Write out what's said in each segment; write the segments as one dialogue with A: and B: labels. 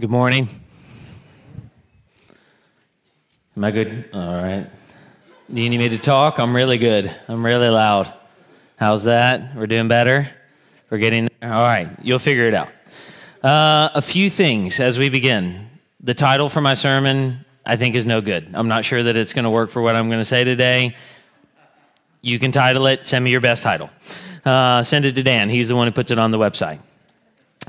A: Good morning. Am I good? All right. Do you need me to talk? I'm really good. I'm really loud. How's that? We're doing better? We're getting there? All right. You'll figure it out. Uh, a few things as we begin. The title for my sermon, I think, is no good. I'm not sure that it's going to work for what I'm going to say today. You can title it, send me your best title. Uh, send it to Dan. He's the one who puts it on the website.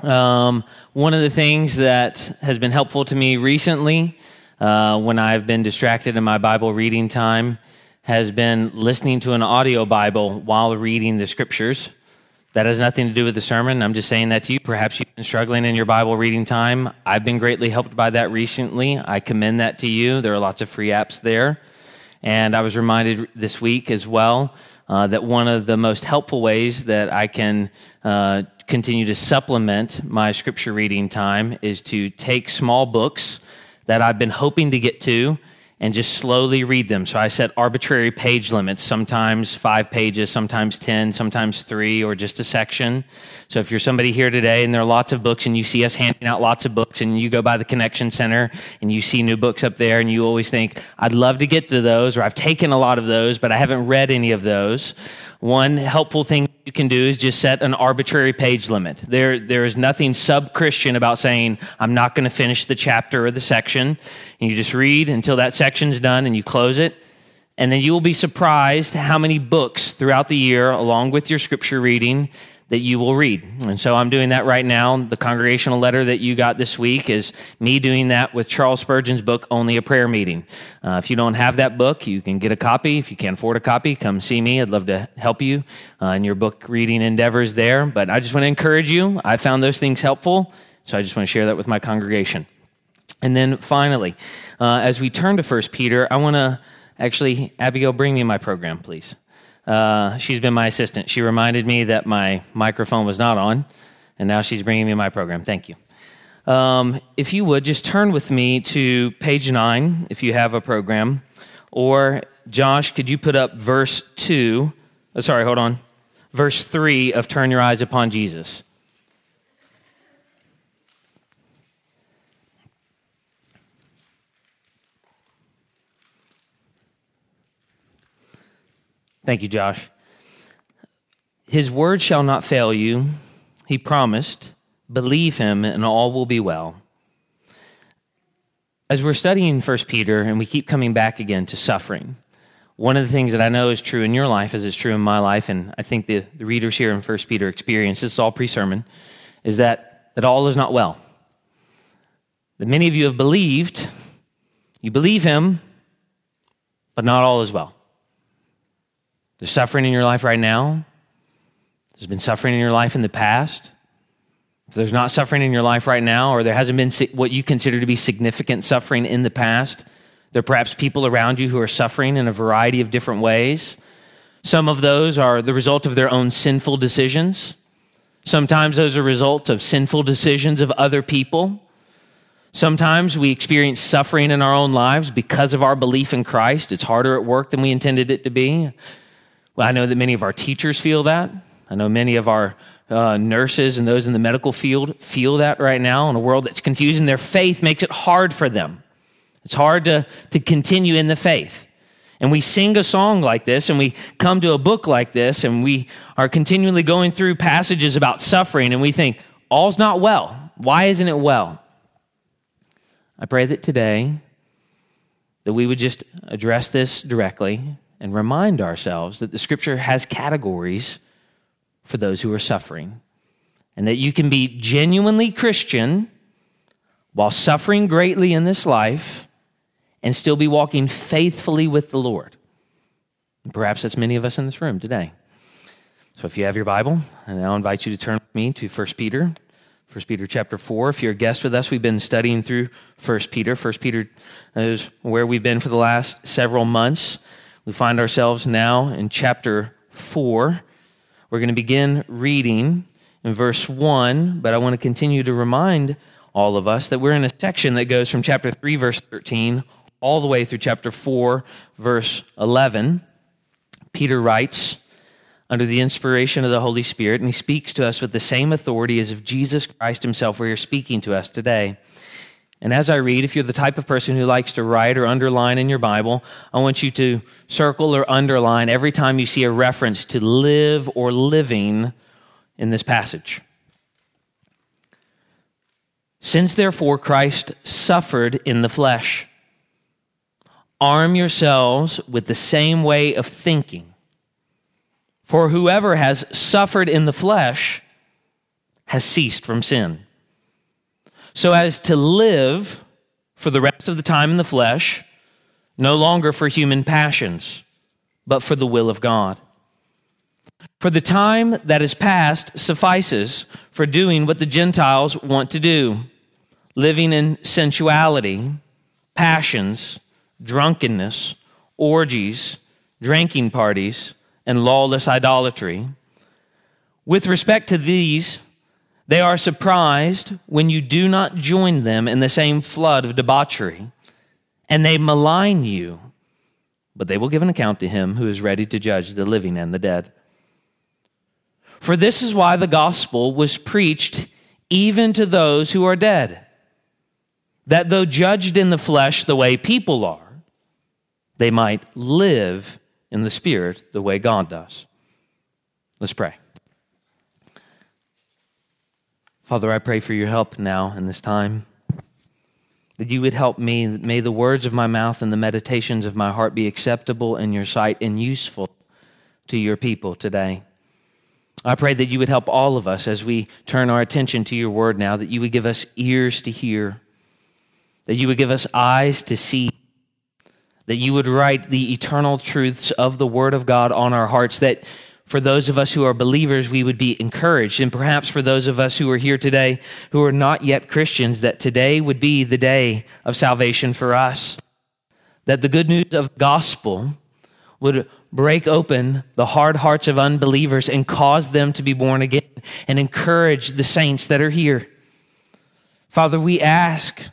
A: Um, one of the things that has been helpful to me recently uh, when I've been distracted in my Bible reading time has been listening to an audio Bible while reading the scriptures. That has nothing to do with the sermon. I'm just saying that to you. Perhaps you've been struggling in your Bible reading time. I've been greatly helped by that recently. I commend that to you. There are lots of free apps there. And I was reminded this week as well uh, that one of the most helpful ways that I can uh, continue to supplement my scripture reading time is to take small books that I've been hoping to get to and just slowly read them. So I set arbitrary page limits, sometimes five pages, sometimes 10, sometimes three, or just a section. So if you're somebody here today and there are lots of books and you see us handing out lots of books and you go by the Connection Center and you see new books up there and you always think, I'd love to get to those, or I've taken a lot of those, but I haven't read any of those. One helpful thing you can do is just set an arbitrary page limit. There, there is nothing sub Christian about saying, I'm not going to finish the chapter or the section. And you just read until that section's done and you close it. And then you will be surprised how many books throughout the year, along with your scripture reading, that you will read. And so I'm doing that right now. The congregational letter that you got this week is me doing that with Charles Spurgeon's book, Only a Prayer Meeting. Uh, if you don't have that book, you can get a copy. If you can't afford a copy, come see me. I'd love to help you uh, in your book reading endeavors there. But I just want to encourage you. I found those things helpful. So I just want to share that with my congregation. And then finally, uh, as we turn to First Peter, I want to actually, Abigail, bring me my program, please. Uh, she's been my assistant. She reminded me that my microphone was not on, and now she's bringing me my program. Thank you. Um, if you would, just turn with me to page nine if you have a program. Or, Josh, could you put up verse two? Oh, sorry, hold on. Verse three of Turn Your Eyes Upon Jesus. Thank you, Josh. His word shall not fail you. He promised. Believe him, and all will be well. As we're studying 1 Peter, and we keep coming back again to suffering, one of the things that I know is true in your life, as is true in my life, and I think the, the readers here in 1 Peter experience, this is all pre sermon, is that, that all is not well. That many of you have believed, you believe him, but not all is well. There's suffering in your life right now. There's been suffering in your life in the past. If there's not suffering in your life right now, or there hasn't been what you consider to be significant suffering in the past, there are perhaps people around you who are suffering in a variety of different ways. Some of those are the result of their own sinful decisions. Sometimes those are results of sinful decisions of other people. Sometimes we experience suffering in our own lives because of our belief in Christ. It's harder at work than we intended it to be. I know that many of our teachers feel that. I know many of our uh, nurses and those in the medical field feel that right now in a world that's confusing. Their faith makes it hard for them. It's hard to, to continue in the faith. And we sing a song like this, and we come to a book like this, and we are continually going through passages about suffering, and we think, all's not well. Why isn't it well? I pray that today that we would just address this directly and remind ourselves that the scripture has categories for those who are suffering, and that you can be genuinely Christian while suffering greatly in this life and still be walking faithfully with the Lord. And perhaps that's many of us in this room today. So if you have your Bible, and I'll invite you to turn with me to 1 Peter. 1 Peter chapter 4. If you're a guest with us, we've been studying through 1 Peter. 1 Peter is where we've been for the last several months. We find ourselves now in chapter 4. We're going to begin reading in verse 1, but I want to continue to remind all of us that we're in a section that goes from chapter 3, verse 13, all the way through chapter 4, verse 11. Peter writes, under the inspiration of the Holy Spirit, and he speaks to us with the same authority as if Jesus Christ himself were here speaking to us today. And as I read, if you're the type of person who likes to write or underline in your Bible, I want you to circle or underline every time you see a reference to live or living in this passage. Since therefore Christ suffered in the flesh, arm yourselves with the same way of thinking. For whoever has suffered in the flesh has ceased from sin, so as to live for the rest of the time in the flesh, no longer for human passions, but for the will of God. For the time that is past suffices for doing what the Gentiles want to do, living in sensuality, passions, drunkenness, orgies, drinking parties, and lawless idolatry. With respect to these, they are surprised when you do not join them in the same flood of debauchery, and they malign you, but they will give an account to him who is ready to judge the living and the dead. For this is why the gospel was preached even to those who are dead, that though judged in the flesh the way people are, they might live in the spirit the way God does. Let's pray. Father, I pray for your help now in this time. That you would help me. May the words of my mouth and the meditations of my heart be acceptable in your sight and useful to your people today. I pray that you would help all of us as we turn our attention to your word now, that you would give us ears to hear, that you would give us eyes to see, that you would write the eternal truths of the word of God on our hearts, that for those of us who are believers, we would be encouraged. And perhaps for those of us who are here today who are not yet Christians, that today would be the day of salvation for us. That the good news of the gospel would break open the hard hearts of unbelievers and cause them to be born again and encourage the saints that are here. Father, we ask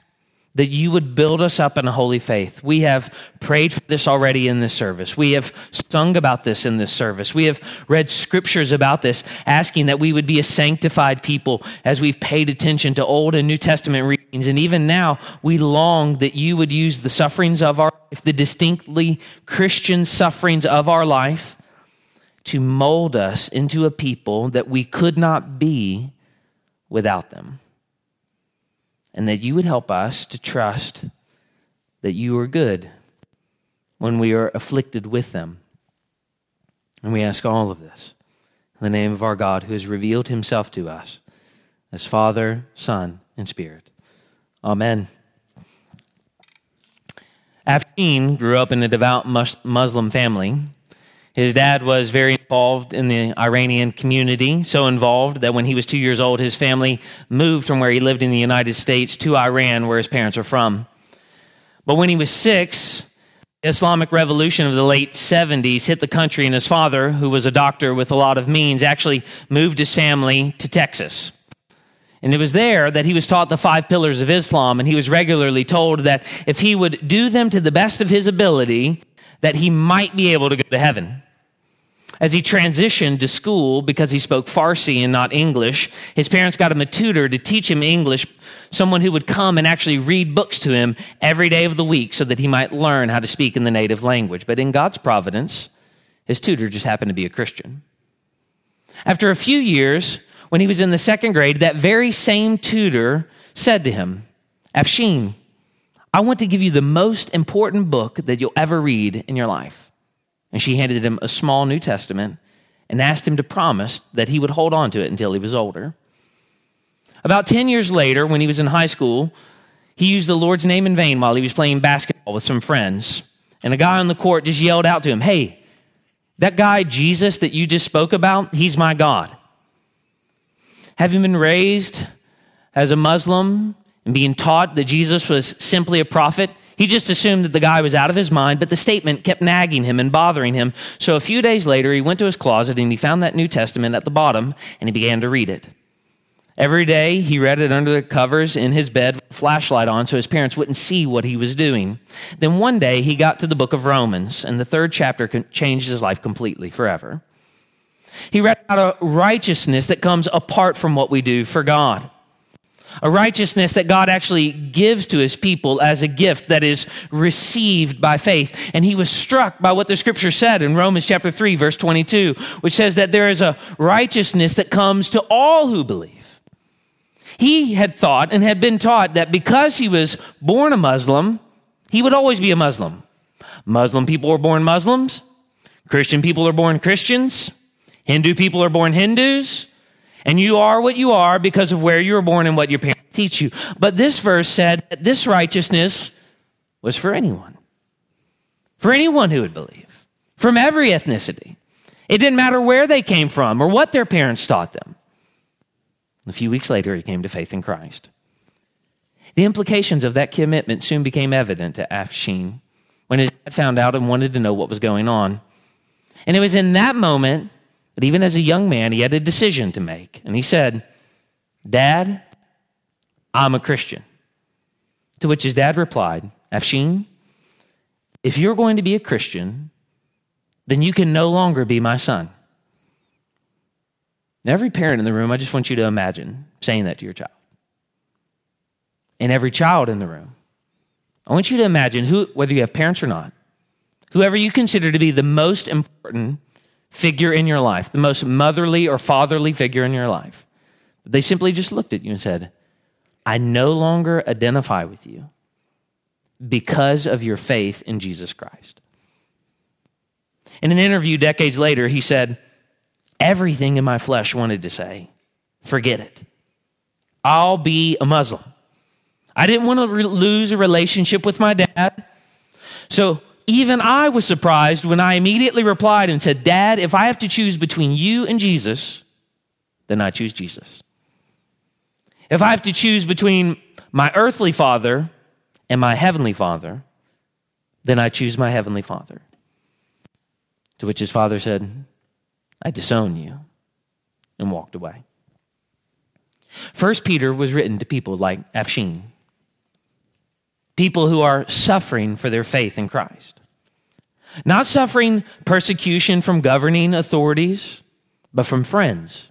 A: that you would build us up in a holy faith. We have prayed for this already in this service. We have sung about this in this service. We have read scriptures about this, asking that we would be a sanctified people as we've paid attention to Old and New Testament readings. And even now, we long that you would use the sufferings of our life, the distinctly Christian sufferings of our life, to mold us into a people that we could not be without them and that you would help us to trust that you are good when we are afflicted with them. And we ask all of this in the name of our God who has revealed himself to us as Father, Son, and Spirit. Amen. Afshin grew up in a devout Muslim family. His dad was very involved in the Iranian community, so involved that when he was two years old, his family moved from where he lived in the United States to Iran, where his parents are from. But when he was six, the Islamic Revolution of the late 70s hit the country, and his father, who was a doctor with a lot of means, actually moved his family to Texas. And it was there that he was taught the five pillars of Islam, and he was regularly told that if he would do them to the best of his ability, that he might be able to go to heaven. As he transitioned to school because he spoke Farsi and not English, his parents got him a tutor to teach him English, someone who would come and actually read books to him every day of the week so that he might learn how to speak in the native language. But in God's providence, his tutor just happened to be a Christian. After a few years, when he was in the second grade, that very same tutor said to him, Afshin, I want to give you the most important book that you'll ever read in your life. And she handed him a small New Testament and asked him to promise that he would hold on to it until he was older. About 10 years later, when he was in high school, he used the Lord's name in vain while he was playing basketball with some friends. And a guy on the court just yelled out to him, Hey, that guy Jesus that you just spoke about, he's my God. Having been raised as a Muslim and being taught that Jesus was simply a prophet, he just assumed that the guy was out of his mind, but the statement kept nagging him and bothering him. So a few days later, he went to his closet and he found that New Testament at the bottom and he began to read it. Every day, he read it under the covers in his bed flashlight on so his parents wouldn't see what he was doing. Then one day, he got to the book of Romans, and the third chapter changed his life completely, forever. He read about a righteousness that comes apart from what we do for God. A righteousness that God actually gives to his people as a gift that is received by faith. And he was struck by what the scripture said in Romans chapter 3, verse 22, which says that there is a righteousness that comes to all who believe. He had thought and had been taught that because he was born a Muslim, he would always be a Muslim. Muslim people are born Muslims. Christian people are born Christians. Hindu people are born Hindus. And you are what you are because of where you were born and what your parents teach you. But this verse said that this righteousness was for anyone, for anyone who would believe, from every ethnicity. It didn't matter where they came from or what their parents taught them. A few weeks later, he came to faith in Christ. The implications of that commitment soon became evident to Afshin when his dad found out and wanted to know what was going on. And it was in that moment that even as a young man, he had a decision to make. And he said, Dad, I'm a Christian. To which his dad replied, Afshin, if you're going to be a Christian, then you can no longer be my son. Now, every parent in the room, I just want you to imagine saying that to your child. And every child in the room, I want you to imagine who, whether you have parents or not, whoever you consider to be the most important figure in your life, the most motherly or fatherly figure in your life. They simply just looked at you and said, I no longer identify with you because of your faith in Jesus Christ. In an interview decades later, he said, Everything in my flesh wanted to say, forget it. I'll be a Muslim. I didn't want to re- lose a relationship with my dad. So even I was surprised when I immediately replied and said, Dad, if I have to choose between you and Jesus, then I choose Jesus. If I have to choose between my earthly father and my heavenly father, then I choose my heavenly father. To which his father said, I disown you, and walked away. First Peter was written to people like Afshin, people who are suffering for their faith in Christ. Not suffering persecution from governing authorities, but from friends,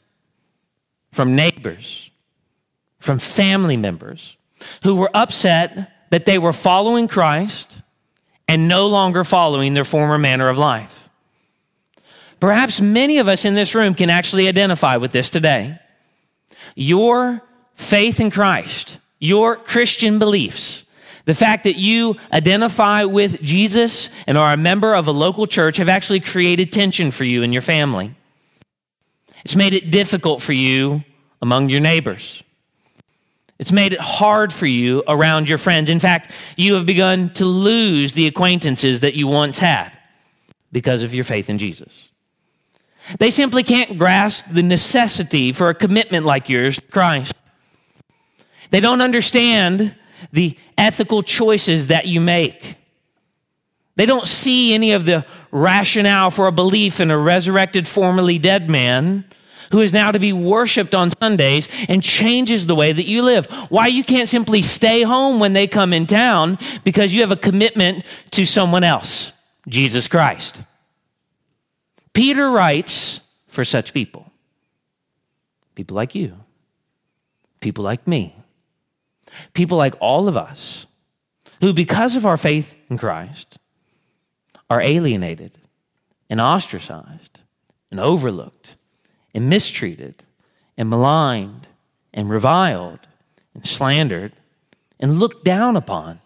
A: from neighbors, from family members who were upset that they were following Christ and no longer following their former manner of life. Perhaps many of us in this room can actually identify with this today. Your faith in Christ, your Christian beliefs, the fact that you identify with Jesus and are a member of a local church have actually created tension for you and your family. It's made it difficult for you among your neighbors. It's made it hard for you around your friends. In fact, you have begun to lose the acquaintances that you once had because of your faith in Jesus. They simply can't grasp the necessity for a commitment like yours to Christ. They don't understand the ethical choices that you make. They don't see any of the rationale for a belief in a resurrected, formerly dead man who is now to be worshiped on Sundays and changes the way that you live. Why you can't simply stay home when they come in town because you have a commitment to someone else, Jesus Christ. Peter writes for such people. People like you. People like me people like all of us who, because of our faith in Christ, are alienated and ostracized and overlooked and mistreated and maligned and reviled and slandered and looked down upon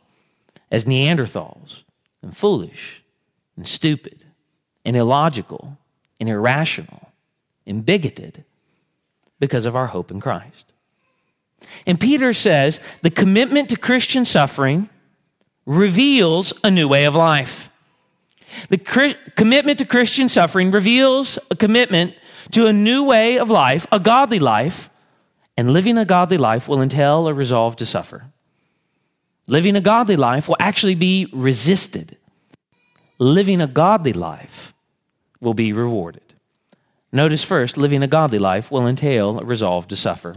A: as Neanderthals and foolish and stupid and illogical and irrational and bigoted because of our hope in Christ. And Peter says the commitment to Christian suffering reveals a new way of life. The commitment to Christian suffering reveals a commitment to a new way of life, a godly life, and living a godly life will entail a resolve to suffer. Living a godly life will actually be resisted. Living a godly life will be rewarded. Notice first, living a godly life will entail a resolve to suffer.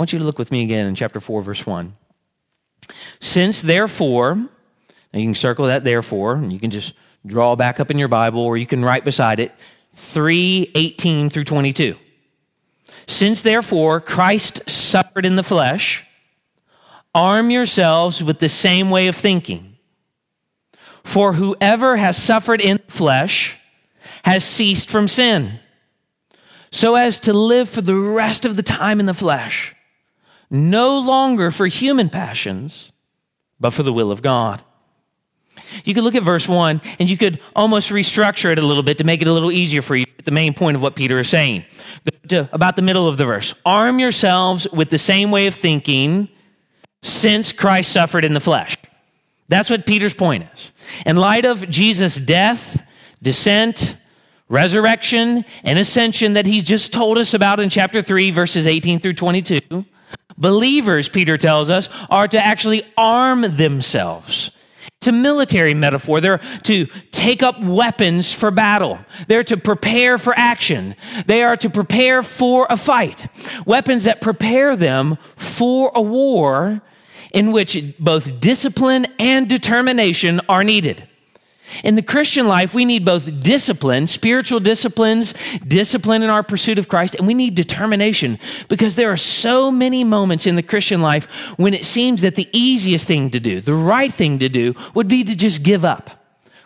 A: Want you to look with me again in chapter 4, verse 1. Since therefore, now you can circle that therefore, and you can just draw back up in your Bible, or you can write beside it, 3 18 through 22. Since therefore Christ suffered in the flesh, arm yourselves with the same way of thinking. For whoever has suffered in the flesh has ceased from sin, so as to live for the rest of the time in the flesh, no longer for human passions, but for the will of God. You could look at verse 1 and you could almost restructure it a little bit to make it a little easier for you. The main point of what Peter is saying. To about the middle of the verse. Arm yourselves with the same way of thinking since Christ suffered in the flesh. That's what Peter's point is. In light of Jesus' death, descent, resurrection, and ascension that he's just told us about in chapter 3, verses 18 through 22, believers, Peter tells us, are to actually arm themselves it's a military metaphor. They're to take up weapons for battle. They're to prepare for action. They are to prepare for a fight. Weapons that prepare them for a war in which both discipline and determination are needed. In the Christian life, we need both discipline, spiritual disciplines, discipline in our pursuit of Christ, and we need determination. Because there are so many moments in the Christian life when it seems that the easiest thing to do, the right thing to do, would be to just give up,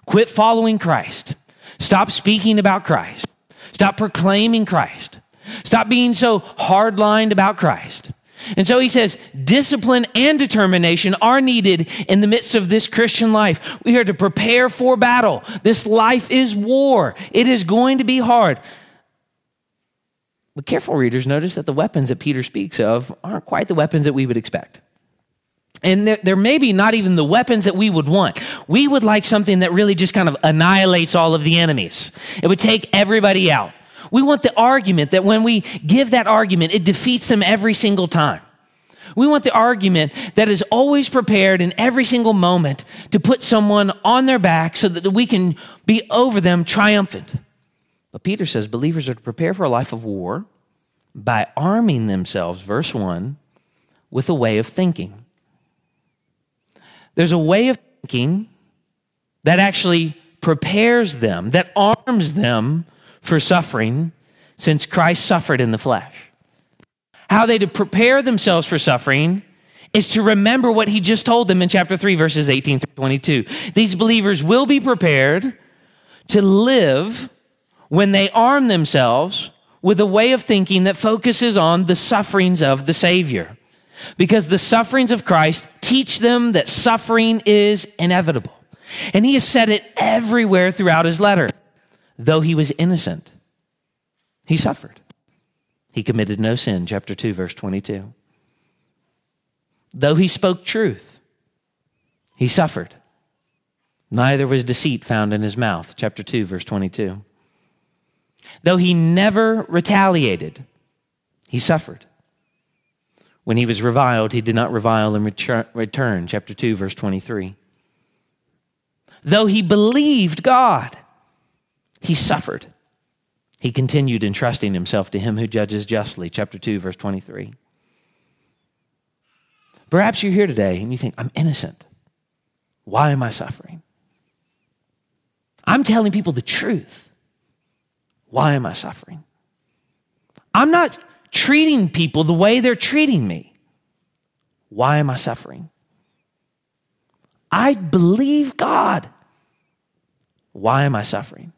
A: quit following Christ, stop speaking about Christ, stop proclaiming Christ, stop being so hard lined about Christ. And so he says, discipline and determination are needed in the midst of this Christian life. We are to prepare for battle. This life is war, it is going to be hard. But careful readers notice that the weapons that Peter speaks of aren't quite the weapons that we would expect. And they're, they're maybe not even the weapons that we would want. We would like something that really just kind of annihilates all of the enemies. It would take everybody out. We want the argument that when we give that argument, it defeats them every single time. We want the argument that is always prepared in every single moment to put someone on their back so that we can be over them triumphant. But Peter says believers are to prepare for a life of war by arming themselves, verse 1, with a way of thinking. There's a way of thinking that actually prepares them, that arms them for suffering since Christ suffered in the flesh. How they to prepare themselves for suffering is to remember what he just told them in chapter 3, verses 18 through 22. These believers will be prepared to live when they arm themselves with a way of thinking that focuses on the sufferings of the Savior. Because the sufferings of Christ teach them that suffering is inevitable. And he has said it everywhere throughout his letter though he was innocent, he suffered. He committed no sin, chapter 2, verse 22. Though he spoke truth, he suffered. Neither was deceit found in his mouth, chapter 2, verse 22. Though he never retaliated, he suffered. When he was reviled, he did not revile in return, chapter 2, verse 23. Though he believed God, he suffered. He continued entrusting himself to him who judges justly. Chapter 2, verse 23. Perhaps you're here today and you think, I'm innocent. Why am I suffering? I'm telling people the truth. Why am I suffering? I'm not treating people the way they're treating me. Why am I suffering? I believe God. Why am I suffering?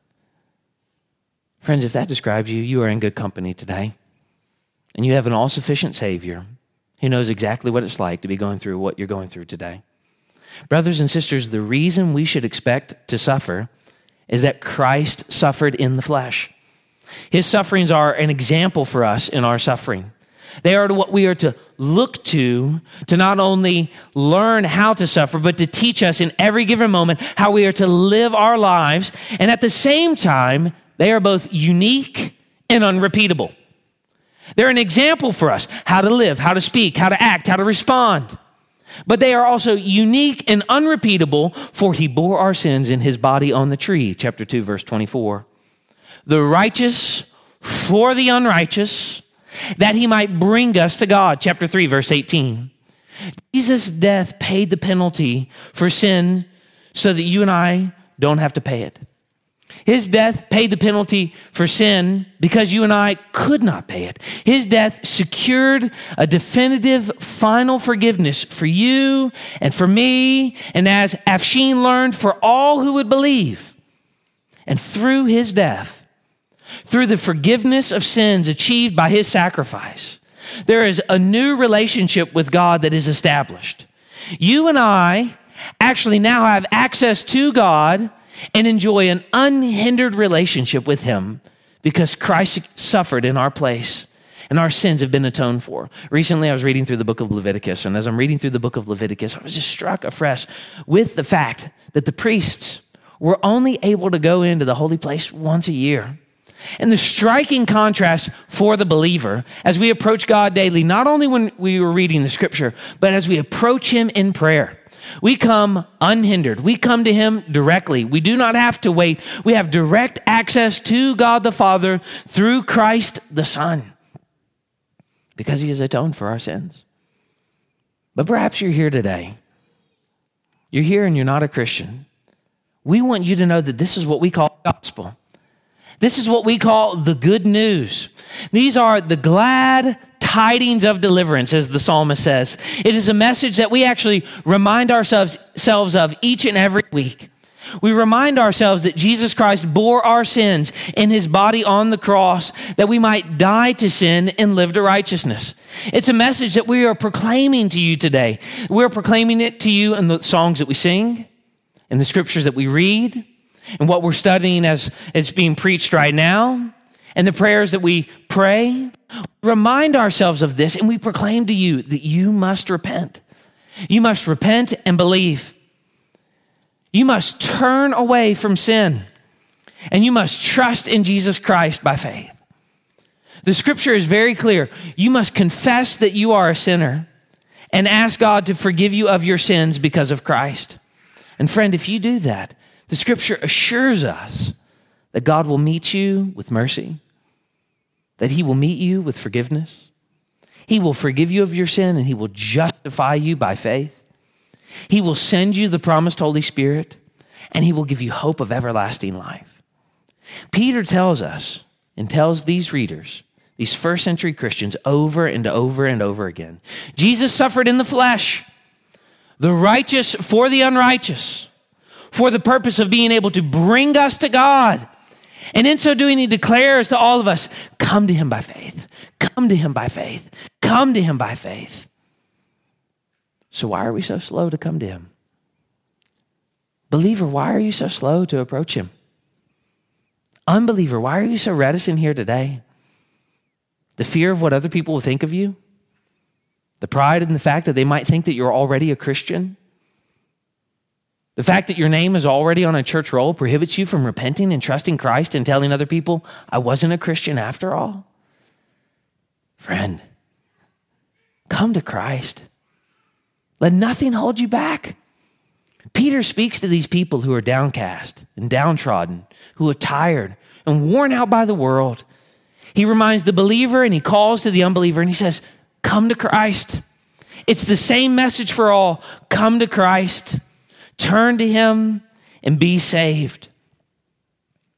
A: Friends, if that describes you, you are in good company today. And you have an all sufficient Savior who knows exactly what it's like to be going through what you're going through today. Brothers and sisters, the reason we should expect to suffer is that Christ suffered in the flesh. His sufferings are an example for us in our suffering. They are what we are to look to to not only learn how to suffer, but to teach us in every given moment how we are to live our lives and at the same time they are both unique and unrepeatable. They're an example for us how to live, how to speak, how to act, how to respond. But they are also unique and unrepeatable, for he bore our sins in his body on the tree. Chapter 2, verse 24. The righteous for the unrighteous, that he might bring us to God. Chapter 3, verse 18. Jesus' death paid the penalty for sin so that you and I don't have to pay it. His death paid the penalty for sin because you and I could not pay it. His death secured a definitive final forgiveness for you and for me, and as Afshin learned, for all who would believe. And through his death, through the forgiveness of sins achieved by his sacrifice, there is a new relationship with God that is established. You and I actually now have access to God and enjoy an unhindered relationship with Him because Christ suffered in our place and our sins have been atoned for. Recently, I was reading through the book of Leviticus, and as I'm reading through the book of Leviticus, I was just struck afresh with the fact that the priests were only able to go into the holy place once a year. And the striking contrast for the believer as we approach God daily, not only when we were reading the scripture, but as we approach Him in prayer. We come unhindered. We come to Him directly. We do not have to wait. We have direct access to God the Father through Christ the Son because He has atoned for our sins. But perhaps you're here today. You're here and you're not a Christian. We want you to know that this is what we call gospel. This is what we call the good news. These are the glad tidings of deliverance, as the psalmist says. It is a message that we actually remind ourselves, of each and every week. We remind ourselves that Jesus Christ bore our sins in his body on the cross that we might die to sin and live to righteousness. It's a message that we are proclaiming to you today. We're proclaiming it to you in the songs that we sing, in the scriptures that we read, and what we're studying as it's being preached right now, and the prayers that we pray. Remind ourselves of this, and we proclaim to you that you must repent. You must repent and believe. You must turn away from sin, and you must trust in Jesus Christ by faith. The scripture is very clear. You must confess that you are a sinner and ask God to forgive you of your sins because of Christ. And friend, if you do that, the scripture assures us that God will meet you with mercy, that he will meet you with forgiveness. He will forgive you of your sin and he will justify you by faith. He will send you the promised Holy Spirit and he will give you hope of everlasting life. Peter tells us and tells these readers, these first century Christians, over and over and over again Jesus suffered in the flesh, the righteous for the unrighteous for the purpose of being able to bring us to God. And in so doing, he declares to all of us come to him by faith, come to him by faith, come to him by faith. So, why are we so slow to come to him? Believer, why are you so slow to approach him? Unbeliever, why are you so reticent here today? The fear of what other people will think of you? The pride in the fact that they might think that you're already a Christian? The fact that your name is already on a church roll prohibits you from repenting and trusting Christ and telling other people, I wasn't a Christian after all. Friend, come to Christ. Let nothing hold you back. Peter speaks to these people who are downcast and downtrodden, who are tired and worn out by the world. He reminds the believer and he calls to the unbeliever and he says, Come to Christ. It's the same message for all. Come to Christ. Turn to Him and be saved.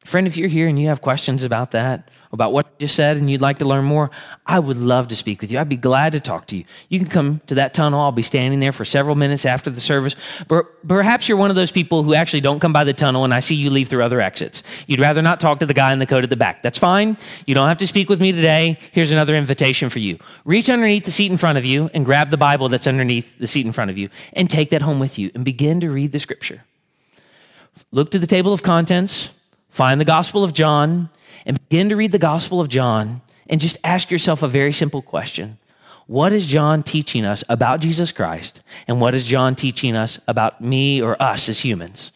A: Friend, if you're here and you have questions about that, about what just said, and you'd like to learn more, I would love to speak with you. I'd be glad to talk to you. You can come to that tunnel. I'll be standing there for several minutes after the service. But perhaps you're one of those people who actually don't come by the tunnel and I see you leave through other exits. You'd rather not talk to the guy in the coat at the back. That's fine. You don't have to speak with me today. Here's another invitation for you. Reach underneath the seat in front of you and grab the Bible that's underneath the seat in front of you and take that home with you and begin to read the scripture. Look to the table of contents Find the Gospel of John and begin to read the Gospel of John and just ask yourself a very simple question. What is John teaching us about Jesus Christ? And what is John teaching us about me or us as humans?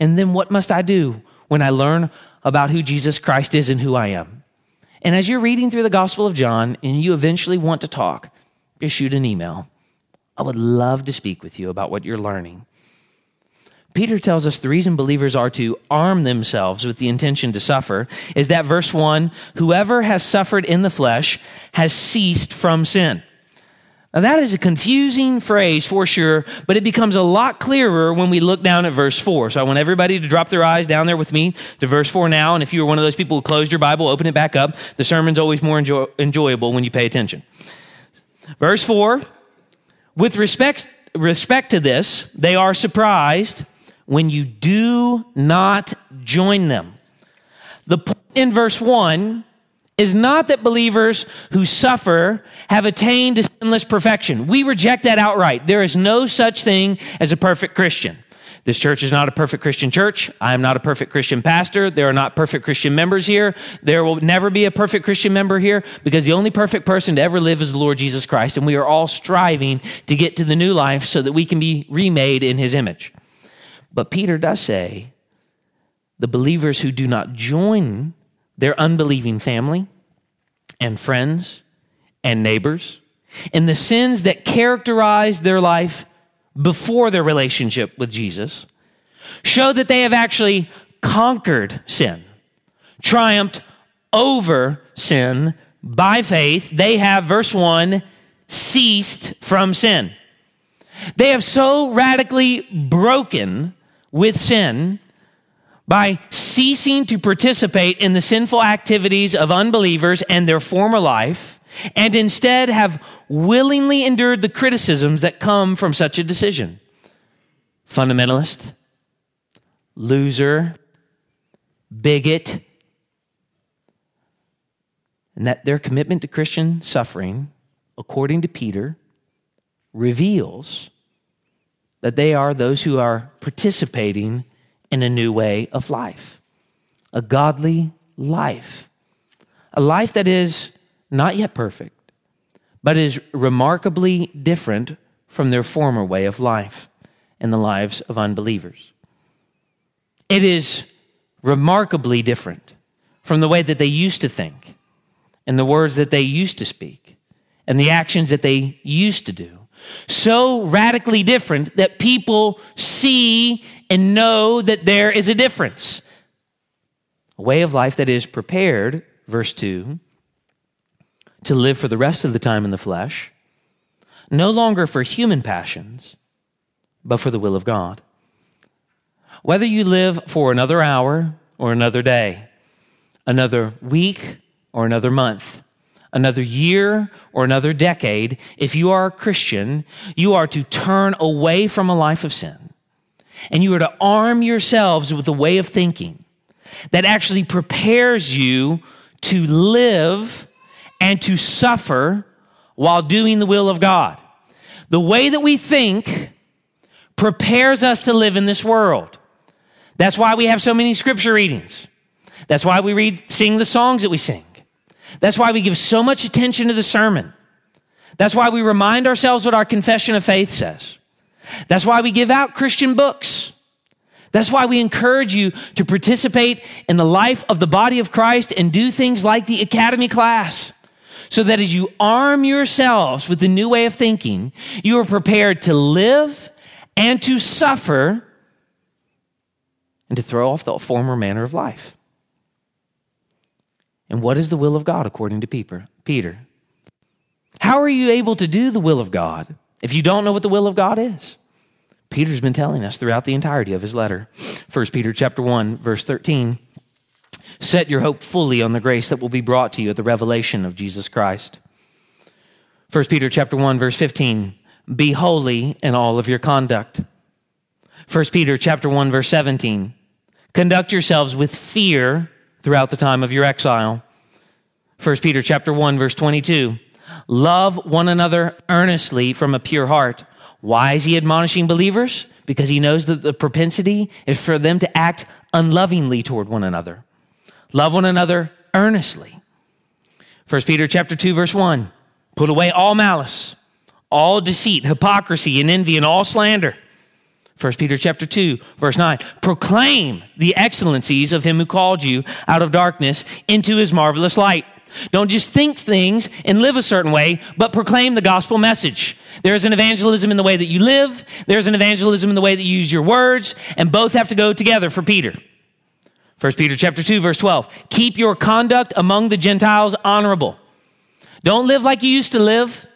A: And then what must I do when I learn about who Jesus Christ is and who I am? And as you're reading through the Gospel of John and you eventually want to talk, just shoot an email. I would love to speak with you about what you're learning. Peter tells us the reason believers are to arm themselves with the intention to suffer is that verse 1 whoever has suffered in the flesh has ceased from sin. Now, that is a confusing phrase for sure, but it becomes a lot clearer when we look down at verse 4. So I want everybody to drop their eyes down there with me to verse 4 now. And if you were one of those people who closed your Bible, open it back up. The sermon's always more enjoy- enjoyable when you pay attention. Verse 4 With respect, respect to this, they are surprised when you do not join them. The point in verse 1 is not that believers who suffer have attained to sinless perfection. We reject that outright. There is no such thing as a perfect Christian. This church is not a perfect Christian church. I am not a perfect Christian pastor. There are not perfect Christian members here. There will never be a perfect Christian member here because the only perfect person to ever live is the Lord Jesus Christ. And we are all striving to get to the new life so that we can be remade in his image. But Peter does say the believers who do not join their unbelieving family and friends and neighbors and the sins that characterize their life before their relationship with Jesus show that they have actually conquered sin, triumphed over sin by faith. They have, verse 1, ceased from sin. They have so radically broken with sin by ceasing to participate in the sinful activities of unbelievers and their former life, and instead have willingly endured the criticisms that come from such a decision. Fundamentalist, loser, bigot, and that their commitment to Christian suffering, according to Peter, reveals that they are those who are participating in a new way of life, a godly life, a life that is not yet perfect, but is remarkably different from their former way of life in the lives of unbelievers. It is remarkably different from the way that they used to think and the words that they used to speak and the actions that they used to do so radically different that people see and know that there is a difference. A way of life that is prepared, verse 2, to live for the rest of the time in the flesh, no longer for human passions, but for the will of God. Whether you live for another hour or another day, another week or another month, another year or another decade, if you are a Christian, you are to turn away from a life of sin. And you are to arm yourselves with a way of thinking that actually prepares you to live and to suffer while doing the will of God. The way that we think prepares us to live in this world. That's why we have so many scripture readings. That's why we read, sing the songs that we sing. That's why we give so much attention to the sermon. That's why we remind ourselves what our confession of faith says. That's why we give out Christian books. That's why we encourage you to participate in the life of the body of Christ and do things like the academy class. So that as you arm yourselves with the new way of thinking, you are prepared to live and to suffer and to throw off the former manner of life. And what is the will of God according to Peter? How are you able to do the will of God if you don't know what the will of God is? Peter's been telling us throughout the entirety of his letter. 1 Peter chapter 1 verse 13. Set your hope fully on the grace that will be brought to you at the revelation of Jesus Christ. 1 Peter chapter 1 verse 15. Be holy in all of your conduct. 1 Peter chapter 1 verse 17. Conduct yourselves with fear throughout the time of your exile. 1 Peter chapter 1 verse 22. Love one another earnestly from a pure heart. Why is he admonishing believers? Because he knows that the propensity is for them to act unlovingly toward one another. Love one another earnestly. 1 Peter chapter 2 verse 1. Put away all malice, all deceit, hypocrisy and envy and all slander 1 Peter chapter 2 verse 9 proclaim the excellencies of him who called you out of darkness into his marvelous light. Don't just think things and live a certain way but proclaim the gospel message. There's an evangelism in the way that you live. There's an evangelism in the way that you use your words and both have to go together for peter. 1 peter chapter 2 verse 12 keep your conduct among the gentiles honorable. Don't live like you used to live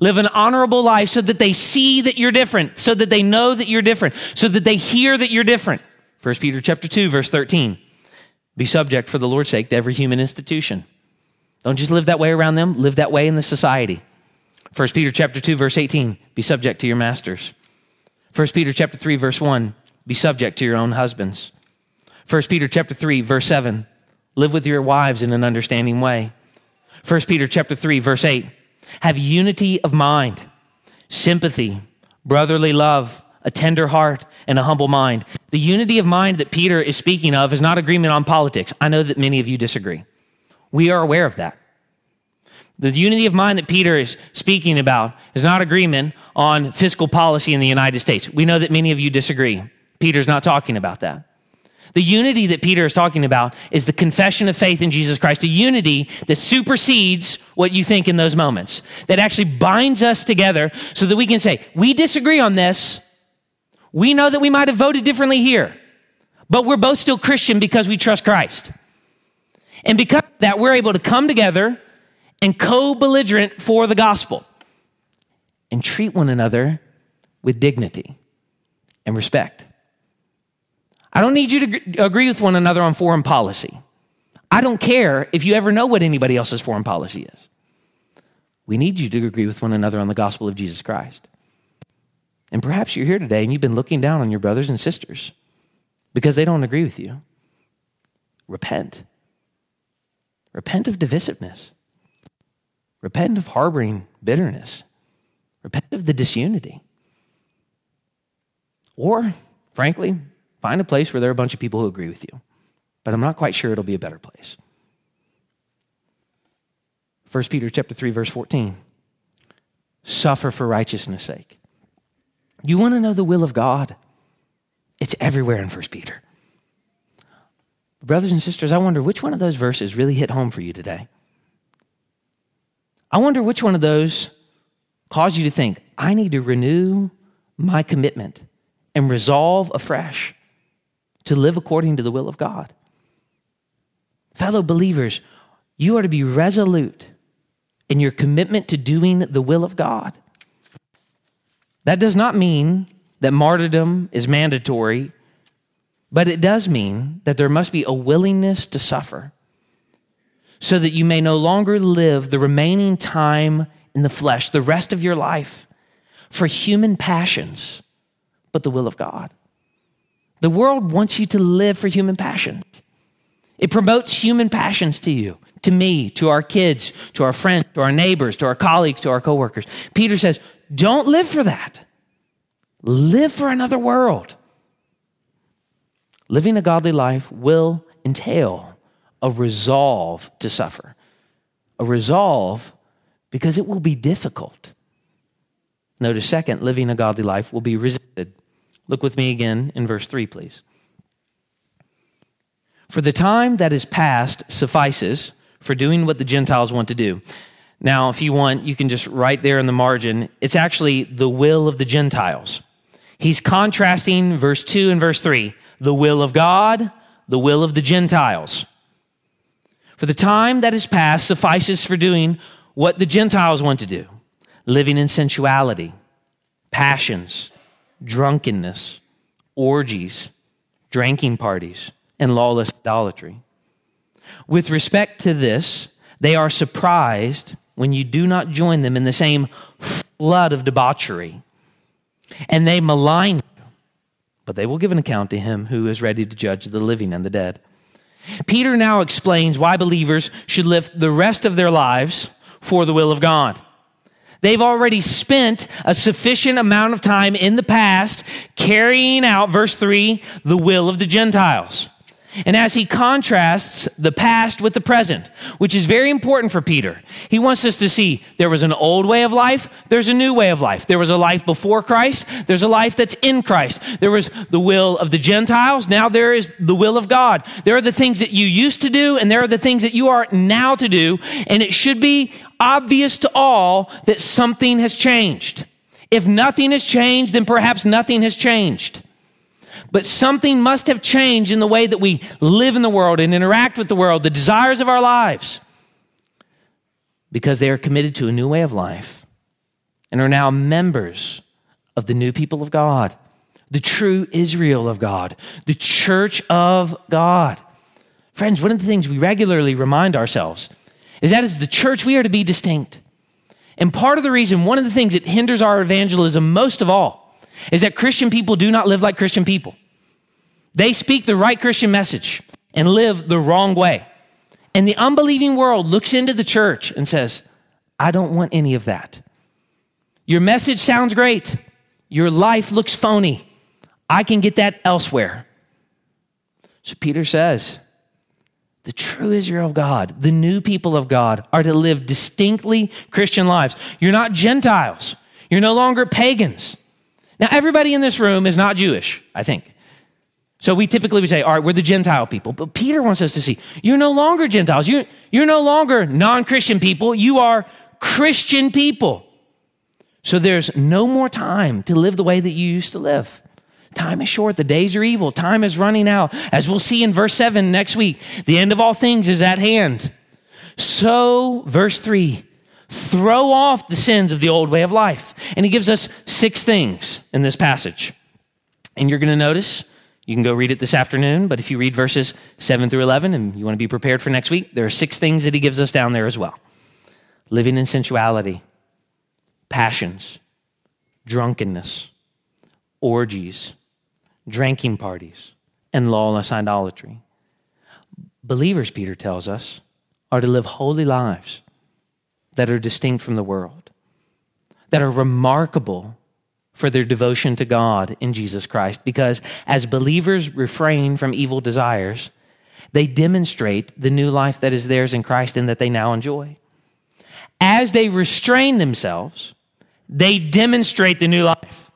A: Live an honorable life so that they see that you're different, so that they know that you're different, so that they hear that you're different. 1 Peter chapter 2 verse 13. Be subject for the Lord's sake to every human institution. Don't just live that way around them, live that way in the society. 1 Peter chapter 2 verse 18. Be subject to your masters. 1 Peter chapter 3 verse 1. Be subject to your own husbands. 1 Peter chapter 3 verse 7. Live with your wives in an understanding way. 1 Peter chapter 3 verse 8 have unity of mind, sympathy, brotherly love, a tender heart, and a humble mind. The unity of mind that Peter is speaking of is not agreement on politics. I know that many of you disagree. We are aware of that. The unity of mind that Peter is speaking about is not agreement on fiscal policy in the United States. We know that many of you disagree. Peter's not talking about that. The unity that Peter is talking about is the confession of faith in Jesus Christ, a unity that supersedes what you think in those moments, that actually binds us together so that we can say, we disagree on this. We know that we might have voted differently here, but we're both still Christian because we trust Christ. And because that, we're able to come together and co belligerent for the gospel and treat one another with dignity and respect. I don't need you to agree with one another on foreign policy. I don't care if you ever know what anybody else's foreign policy is. We need you to agree with one another on the gospel of Jesus Christ. And perhaps you're here today and you've been looking down on your brothers and sisters because they don't agree with you. Repent. Repent of divisiveness. Repent of harboring bitterness. Repent of the disunity. Or, frankly, Find a place where there are a bunch of people who agree with you. But I'm not quite sure it'll be a better place. 1 Peter chapter 3 verse 14. Suffer for righteousness' sake. You want to know the will of God? It's everywhere in 1 Peter. Brothers and sisters, I wonder which one of those verses really hit home for you today. I wonder which one of those caused you to think, I need to renew my commitment and resolve afresh to live according to the will of God. Fellow believers, you are to be resolute in your commitment to doing the will of God. That does not mean that martyrdom is mandatory, but it does mean that there must be a willingness to suffer so that you may no longer live the remaining time in the flesh, the rest of your life, for human passions, but the will of God. The world wants you to live for human passions. It promotes human passions to you, to me, to our kids, to our friends, to our neighbors, to our colleagues, to our coworkers. Peter says, don't live for that. Live for another world. Living a godly life will entail a resolve to suffer, a resolve because it will be difficult. Notice, second, living a godly life will be resisted. Look with me again in verse 3, please. For the time that is past suffices for doing what the Gentiles want to do. Now, if you want, you can just write there in the margin, it's actually the will of the Gentiles. He's contrasting verse 2 and verse 3 the will of God, the will of the Gentiles. For the time that is past suffices for doing what the Gentiles want to do living in sensuality, passions drunkenness, orgies, drinking parties, and lawless idolatry. With respect to this, they are surprised when you do not join them in the same flood of debauchery. And they malign you, but they will give an account to him who is ready to judge the living and the dead. Peter now explains why believers should live the rest of their lives for the will of God. They've already spent a sufficient amount of time in the past carrying out, verse 3, the will of the Gentiles. And as he contrasts the past with the present, which is very important for Peter, he wants us to see there was an old way of life, there's a new way of life. There was a life before Christ, there's a life that's in Christ. There was the will of the Gentiles, now there is the will of God. There are the things that you used to do, and there are the things that you are now to do, and it should be obvious to all that something has changed. If nothing has changed, then perhaps nothing has changed. But something must have changed in the way that we live in the world and interact with the world, the desires of our lives, because they are committed to a new way of life and are now members of the new people of God, the true Israel of God, the church of God. Friends, one of the things we regularly remind ourselves is that as the church, we are to be distinct. And part of the reason, one of the things that hinders our evangelism most of all, is that Christian people do not live like Christian people. They speak the right Christian message and live the wrong way. And the unbelieving world looks into the church and says, I don't want any of that. Your message sounds great. Your life looks phony. I can get that elsewhere. So Peter says, the true Israel of God, the new people of God, are to live distinctly Christian lives. You're not Gentiles. You're no longer pagans. Now, everybody in this room is not Jewish, I think. So we typically would say, all right, we're the Gentile people. But Peter wants us to see, you're no longer Gentiles. You're, you're no longer non Christian people. You are Christian people. So there's no more time to live the way that you used to live. Time is short. The days are evil. Time is running out. As we'll see in verse 7 next week, the end of all things is at hand. So, verse 3, throw off the sins of the old way of life. And he gives us six things in this passage. And you're going to notice, you can go read it this afternoon, but if you read verses 7 through 11 and you want to be prepared for next week, there are six things that he gives us down there as well living in sensuality, passions, drunkenness, orgies drinking parties, and lawless idolatry. Believers, Peter tells us, are to live holy lives that are distinct from the world, that are remarkable for their devotion to God in Jesus Christ, because as believers refrain from evil desires, they demonstrate the new life that is theirs in Christ and that they now enjoy. As they restrain themselves, they demonstrate the new life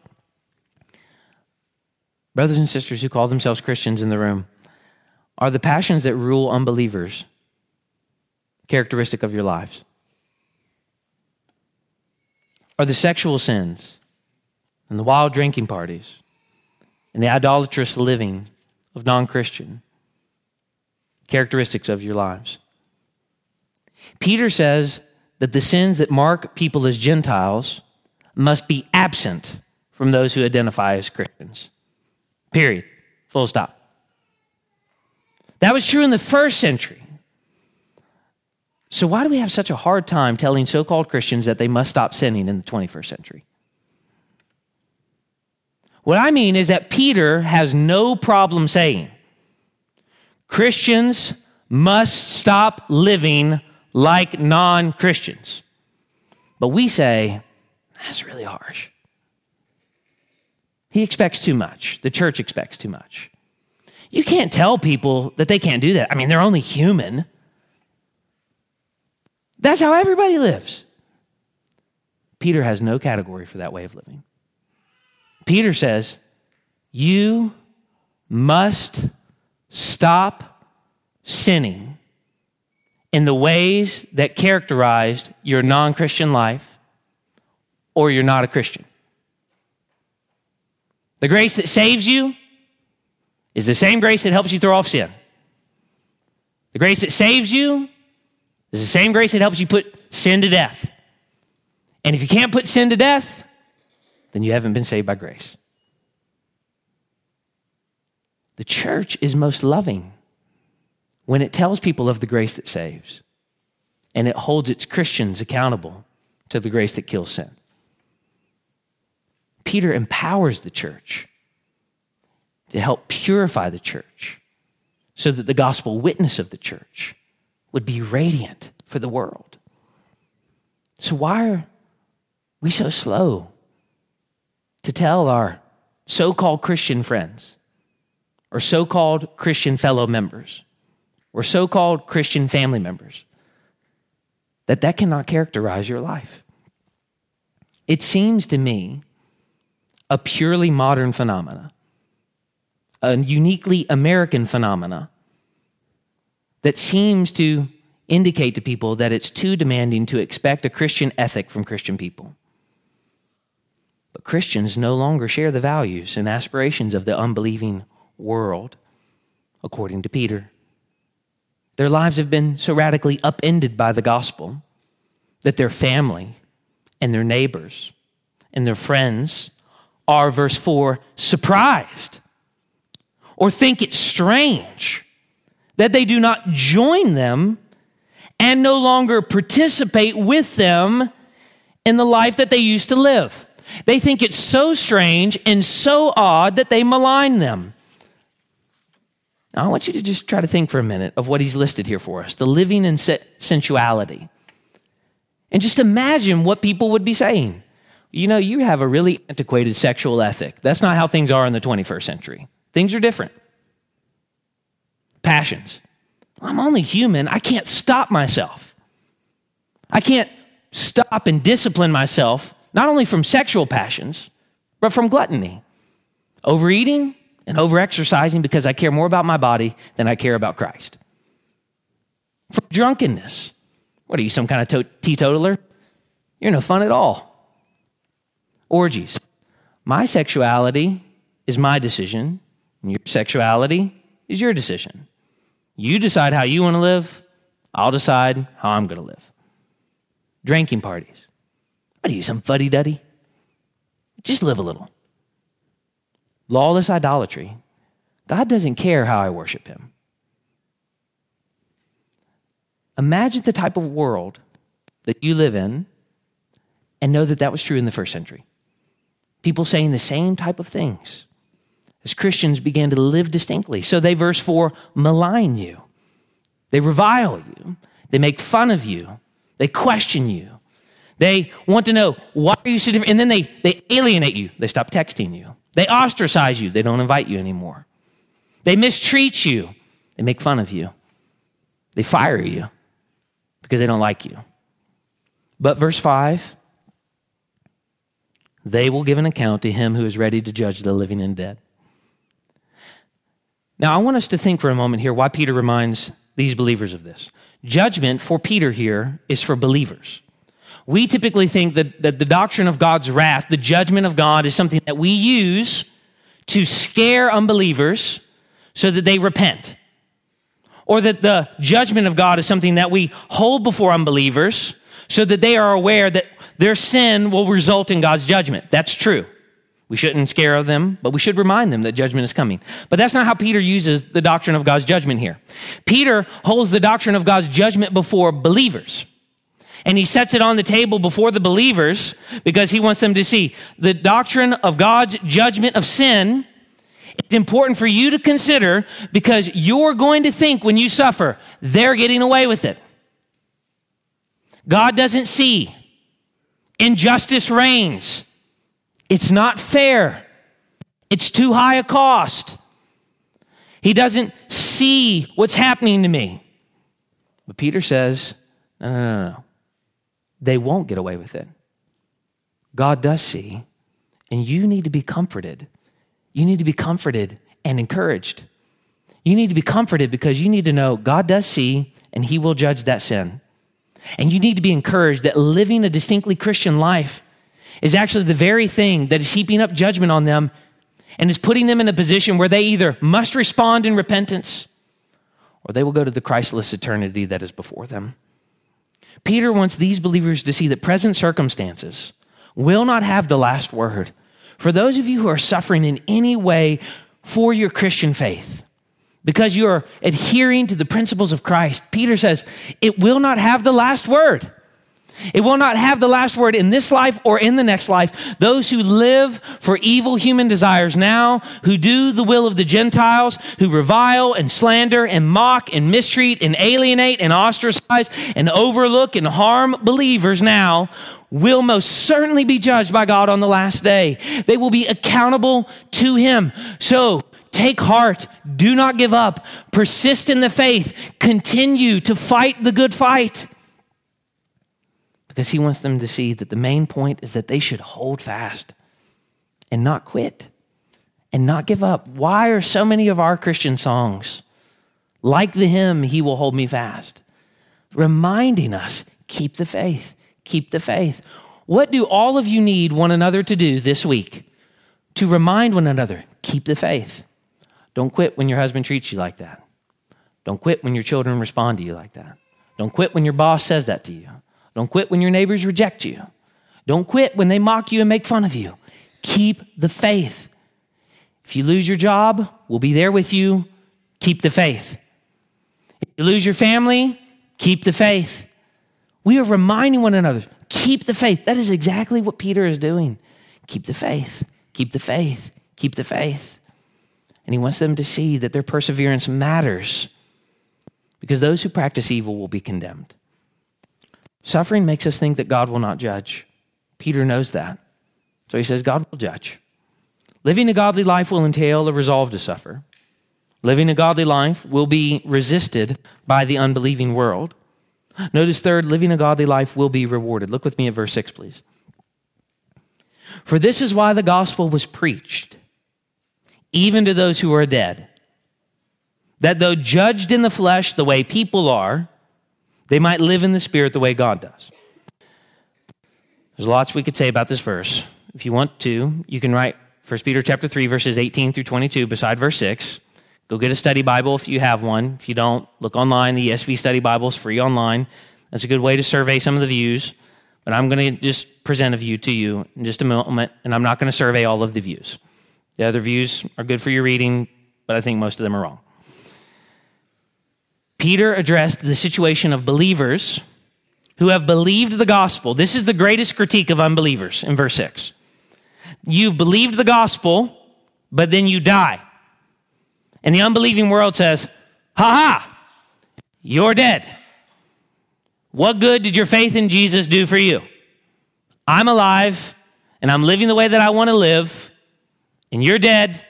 A: brothers and sisters who call themselves Christians in the room, are the passions that rule unbelievers characteristic of your lives? Are the sexual sins and the wild drinking parties and the idolatrous living of non Christian characteristics of your lives? Peter says that the sins that mark people as Gentiles must be absent from those who identify as Christians. Period. Full stop. That was true in the first century. So, why do we have such a hard time telling so called Christians that they must stop sinning in the 21st century? What I mean is that Peter has no problem saying Christians must stop living like non Christians. But we say, that's really harsh. He expects too much. The church expects too much. You can't tell people that they can't do that. I mean, they're only human. That's how everybody lives. Peter has no category for that way of living. Peter says, You must stop sinning in the ways that characterized your non Christian life, or you're not a Christian. The grace that saves you is the same grace that helps you throw off sin. The grace that saves you is the same grace that helps you put sin to death. And if you can't put sin to death, then you haven't been saved by grace. The church is most loving when it tells people of the grace that saves and it holds its Christians accountable to the grace that kills sin. Peter empowers the church to help purify the church so that the gospel witness of the church would be radiant for the world. So, why are we so slow to tell our so called Christian friends or so called Christian fellow members or so called Christian family members that that cannot characterize your life? It seems to me a purely modern phenomena, a uniquely American phenomena that seems to indicate to people that it's too demanding to expect a Christian ethic from Christian people. But Christians no longer share the values and aspirations of the unbelieving world, according to Peter. Their lives have been so radically upended by the gospel that their family and their neighbors and their friends are, verse 4, surprised or think it strange that they do not join them and no longer participate with them in the life that they used to live. They think it's so strange and so odd that they malign them. Now, I want you to just try to think for a minute of what he's listed here for us the living in sensuality. And just imagine what people would be saying. You know, you have a really antiquated sexual ethic. That's not how things are in the 21st century. Things are different. Passions. I'm only human. I can't stop myself. I can't stop and discipline myself, not only from sexual passions, but from gluttony, overeating, and overexercising because I care more about my body than I care about Christ. From drunkenness. What are you, some kind of to- teetotaler? You're no fun at all. Orgies. My sexuality is my decision, and your sexuality is your decision. You decide how you want to live, I'll decide how I'm going to live. Drinking parties. What are you, some fuddy duddy? Just live a little. Lawless idolatry. God doesn't care how I worship Him. Imagine the type of world that you live in and know that that was true in the first century. People saying the same type of things as Christians began to live distinctly. So they, verse 4, malign you, they revile you, they make fun of you, they question you. They want to know why are you so different, and then they, they alienate you. They stop texting you. They ostracize you. They don't invite you anymore. They mistreat you. They make fun of you. They fire you because they don't like you. But verse 5 they will give an account to him who is ready to judge the living and dead. Now, I want us to think for a moment here why Peter reminds these believers of this. Judgment for Peter here is for believers. We typically think that, that the doctrine of God's wrath, the judgment of God, is something that we use to scare unbelievers so that they repent. Or that the judgment of God is something that we hold before unbelievers so that they are aware that their sin will result in God's judgment. That's true. We shouldn't scare them, but we should remind them that judgment is coming. But that's not how Peter uses the doctrine of God's judgment here. Peter holds the doctrine of God's judgment before believers. And he sets it on the table before the believers because he wants them to see the doctrine of God's judgment of sin. It's important for you to consider because you're going to think when you suffer, they're getting away with it. God doesn't see. Injustice reigns. It's not fair. It's too high a cost. He doesn't see what's happening to me. But Peter says, no, no, no. They won't get away with it. God does see, and you need to be comforted. You need to be comforted and encouraged. You need to be comforted because you need to know God does see, and He will judge that sin. And you need to be encouraged that living a distinctly Christian life is actually the very thing that is heaping up judgment on them and is putting them in a position where they either must respond in repentance or they will go to the Christless eternity that is before them. Peter wants these believers to see that present circumstances will not have the last word. For those of you who are suffering in any way for your Christian faith, because you are adhering to the principles of Christ, Peter says, it will not have the last word. It will not have the last word in this life or in the next life. Those who live for evil human desires now, who do the will of the Gentiles, who revile and slander and mock and mistreat and alienate and ostracize and overlook and harm believers now, will most certainly be judged by God on the last day. They will be accountable to Him. So, Take heart. Do not give up. Persist in the faith. Continue to fight the good fight. Because he wants them to see that the main point is that they should hold fast and not quit and not give up. Why are so many of our Christian songs like the hymn, He Will Hold Me Fast? Reminding us, keep the faith, keep the faith. What do all of you need one another to do this week? To remind one another, keep the faith. Don't quit when your husband treats you like that. Don't quit when your children respond to you like that. Don't quit when your boss says that to you. Don't quit when your neighbors reject you. Don't quit when they mock you and make fun of you. Keep the faith. If you lose your job, we'll be there with you. Keep the faith. If you lose your family, keep the faith. We are reminding one another, keep the faith. That is exactly what Peter is doing. Keep the faith, keep the faith, keep the faith. And he wants them to see that their perseverance matters because those who practice evil will be condemned. Suffering makes us think that God will not judge. Peter knows that. So he says, God will judge. Living a godly life will entail a resolve to suffer. Living a godly life will be resisted by the unbelieving world. Notice, third, living a godly life will be rewarded. Look with me at verse 6, please. For this is why the gospel was preached, even to those who are dead, that though judged in the flesh the way people are, they might live in the spirit the way God does. There's lots we could say about this verse. If you want to, you can write 1 Peter chapter 3 verses 18 through 22 beside verse 6. Go get a study Bible if you have one. If you don't, look online. The ESV study Bible is free online. That's a good way to survey some of the views. But I'm going to just present a view to you in just a moment, and I'm not going to survey all of the views. The other views are good for your reading, but I think most of them are wrong. Peter addressed the situation of believers who have believed the gospel. This is the greatest critique of unbelievers in verse 6. You've believed the gospel, but then you die. And the unbelieving world says, ha ha, you're dead. What good did your faith in Jesus do for you? I'm alive and I'm living the way that I want to live, and you're dead.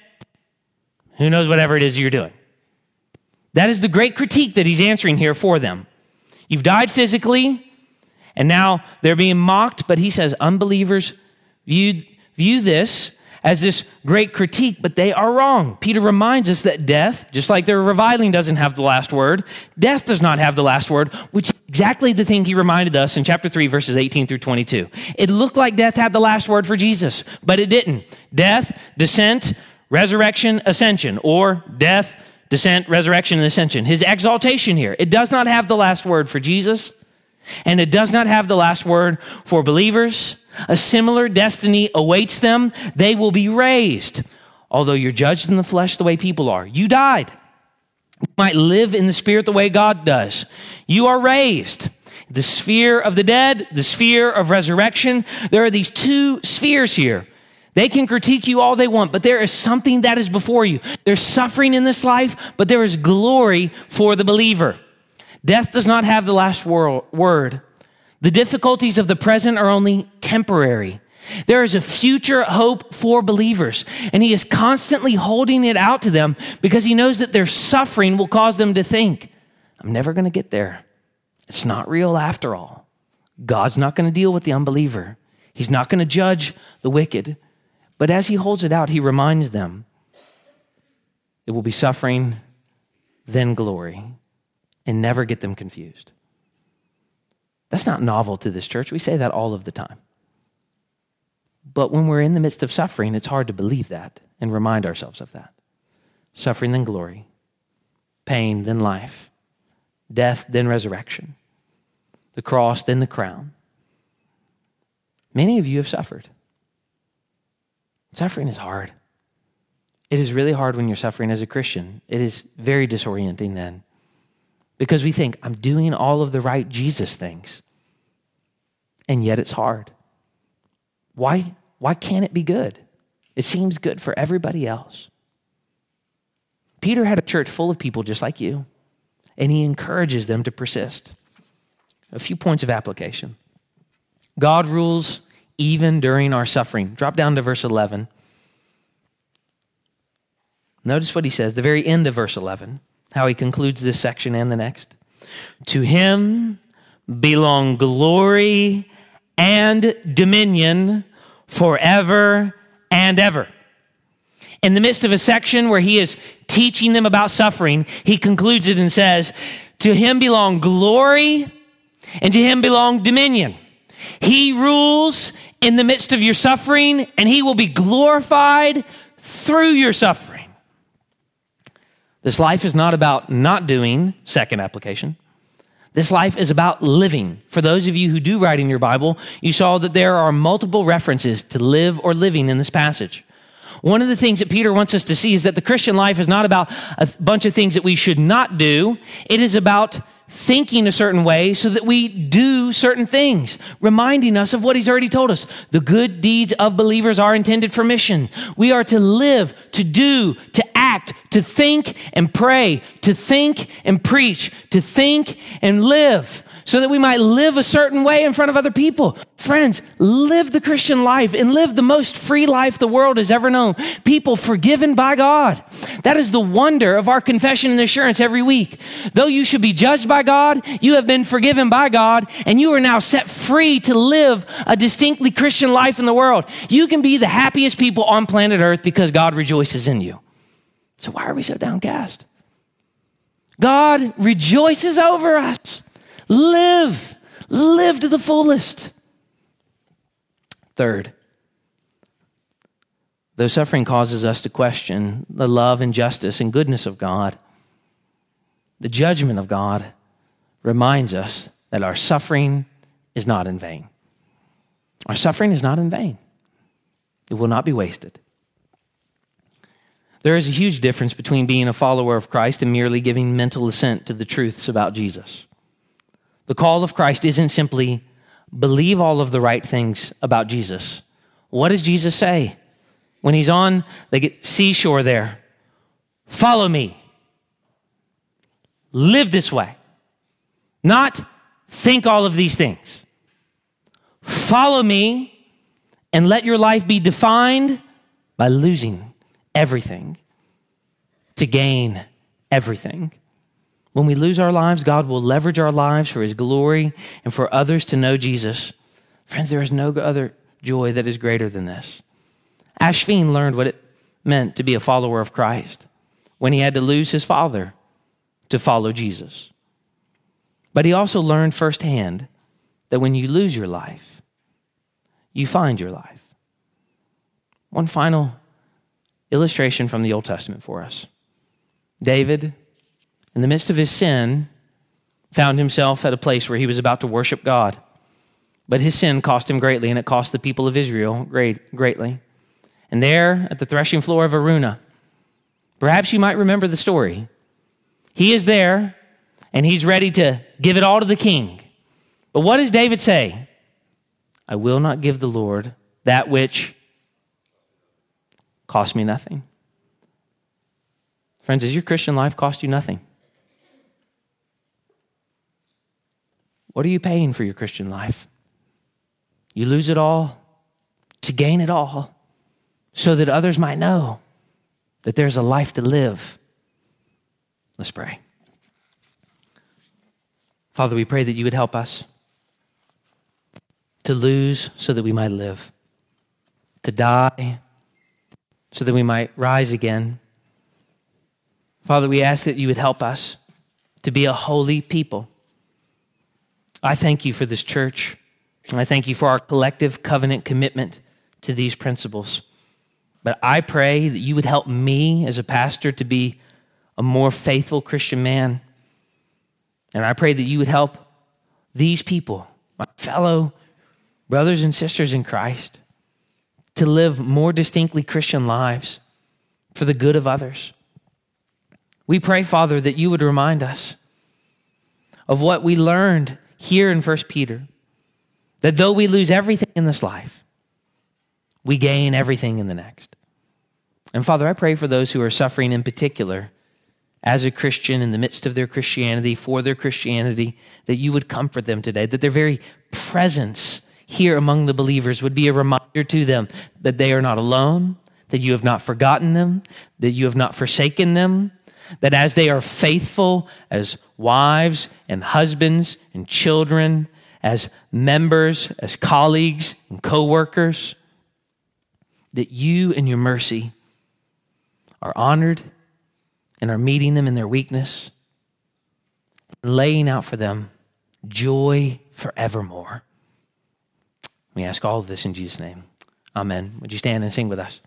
A: Who knows whatever it is you're doing? That is the great critique that he's answering here for them. You've died physically, and now they're being mocked, but he says unbelievers view, view this as this great critique, but they are wrong. Peter reminds us that death, just like their reviling doesn't have the last word, death does not have the last word, which is exactly the thing he reminded us in chapter 3, verses 18 through 22. It looked like death had the last word for Jesus, but it didn't. Death, descent, resurrection, ascension, or death, descent, resurrection, and ascension. His exaltation here, it does not have the last word for Jesus, and it does not have the last word for believers. A similar destiny awaits them. They will be raised. Although you're judged in the flesh the way people are, you died. You might live in the spirit the way God does. You are raised. The sphere of the dead, the sphere of resurrection. There are these two spheres here. They can critique you all they want, but there is something that is before you. There's suffering in this life, but there is glory for the believer. Death does not have the last word. The difficulties of the present are only temporary. There is a future hope for believers, and he is constantly holding it out to them because he knows that their suffering will cause them to think, I'm never going to get there. It's not real after all. God's not going to deal with the unbeliever, He's not going to judge the wicked. But as he holds it out, he reminds them it will be suffering, then glory, and never get them confused. That's not novel to this church. We say that all of the time. But when we're in the midst of suffering, it's hard to believe that and remind ourselves of that. Suffering, then glory. Pain, then life. Death, then resurrection. The cross, then the crown. Many of you have suffered. Suffering is hard. It is really hard when you're suffering as a Christian. It is very disorienting then because we think, I'm doing all of the right Jesus things and yet it's hard. Why, why can't it be good? It seems good for everybody else. Peter had a church full of people just like you, and he encourages them to persist. A few points of application. God rules even during our suffering. Drop down to verse 11. Notice what he says, the very end of verse 11, how he concludes this section and the next. To him belong glory and dominion forever and ever. In the midst of a section where he is teaching them about suffering, he concludes it and says, To him belong glory and to him belong dominion. He rules in the midst of your suffering and he will be glorified through your suffering. This life is not about not doing, second application. This life is about living. For those of you who do write in your Bible, you saw that there are multiple references to live or living in this passage. One of the things that Peter wants us to see is that the Christian life is not about a bunch of things that we should not do. It is about thinking a certain way so that we do certain things, reminding us of what he's already told us. The good deeds of believers are intended for mission. We are to live, to do, to act, to think and pray, to think and preach, to think and live so that we might live a certain way in front of other people. Friends, live the Christian life and live the most free life the world has ever known. People forgiven by God. That is the wonder of our confession and assurance every week. Though you should be judged by God, you have been forgiven by God, and you are now set free to live a distinctly Christian life in the world. You can be the happiest people on planet Earth because God rejoices in you. So why are we so downcast? God rejoices over us. Live. Live to the fullest. Third, though suffering causes us to question the love and justice and goodness of God, the judgment of God reminds us that our suffering is not in vain. Our suffering is not in vain, it will not be wasted. There is a huge difference between being a follower of Christ and merely giving mental assent to the truths about Jesus. The call of Christ isn't simply believe all of the right things about Jesus. What does Jesus say? When he's on the seashore there, follow me. Live this way. Not think all of these things. Follow me and let your life be defined by losing everything to gain everything. When we lose our lives, God will leverage our lives for His glory and for others to know Jesus. Friends, there is no other joy that is greater than this. Ashfeen learned what it meant to be a follower of Christ when he had to lose his father to follow Jesus. But he also learned firsthand that when you lose your life, you find your life. One final illustration from the Old Testament for us David in the midst of his sin, found himself at a place where he was about to worship God. But his sin cost him greatly, and it cost the people of Israel great, greatly. And there, at the threshing floor of Araunah, perhaps you might remember the story. He is there, and he's ready to give it all to the king. But what does David say? I will not give the Lord that which cost me nothing. Friends, does your Christian life cost you nothing? What are you paying for your Christian life? You lose it all to gain it all so that others might know that there's a life to live. Let's pray. Father, we pray that you would help us to lose so that we might live, to die so that we might rise again. Father, we ask that you would help us to be a holy people I thank you for this church. I thank you for our collective covenant commitment to these principles. But I pray that you would help me as a pastor to be a more faithful Christian man. And I pray that you would help these people, my fellow brothers and sisters in Christ, to live more distinctly Christian lives for the good of others. We pray, Father, that you would remind us of what we learned here in 1 Peter that though we lose everything in this life, we gain everything in the next. And Father, I pray for those who are suffering in particular as a Christian in the midst of their Christianity, for their Christianity, that you would comfort them today, that their very presence here among the believers would be a reminder to them that they are not alone, that you have not forgotten them, that you have not forsaken them, that as they are faithful as wives and husbands and children, as members, as colleagues and co workers, that you in your mercy are honored and are meeting them in their weakness, laying out for them joy forevermore. We ask all of this in Jesus' name. Amen. Would you stand and sing with us?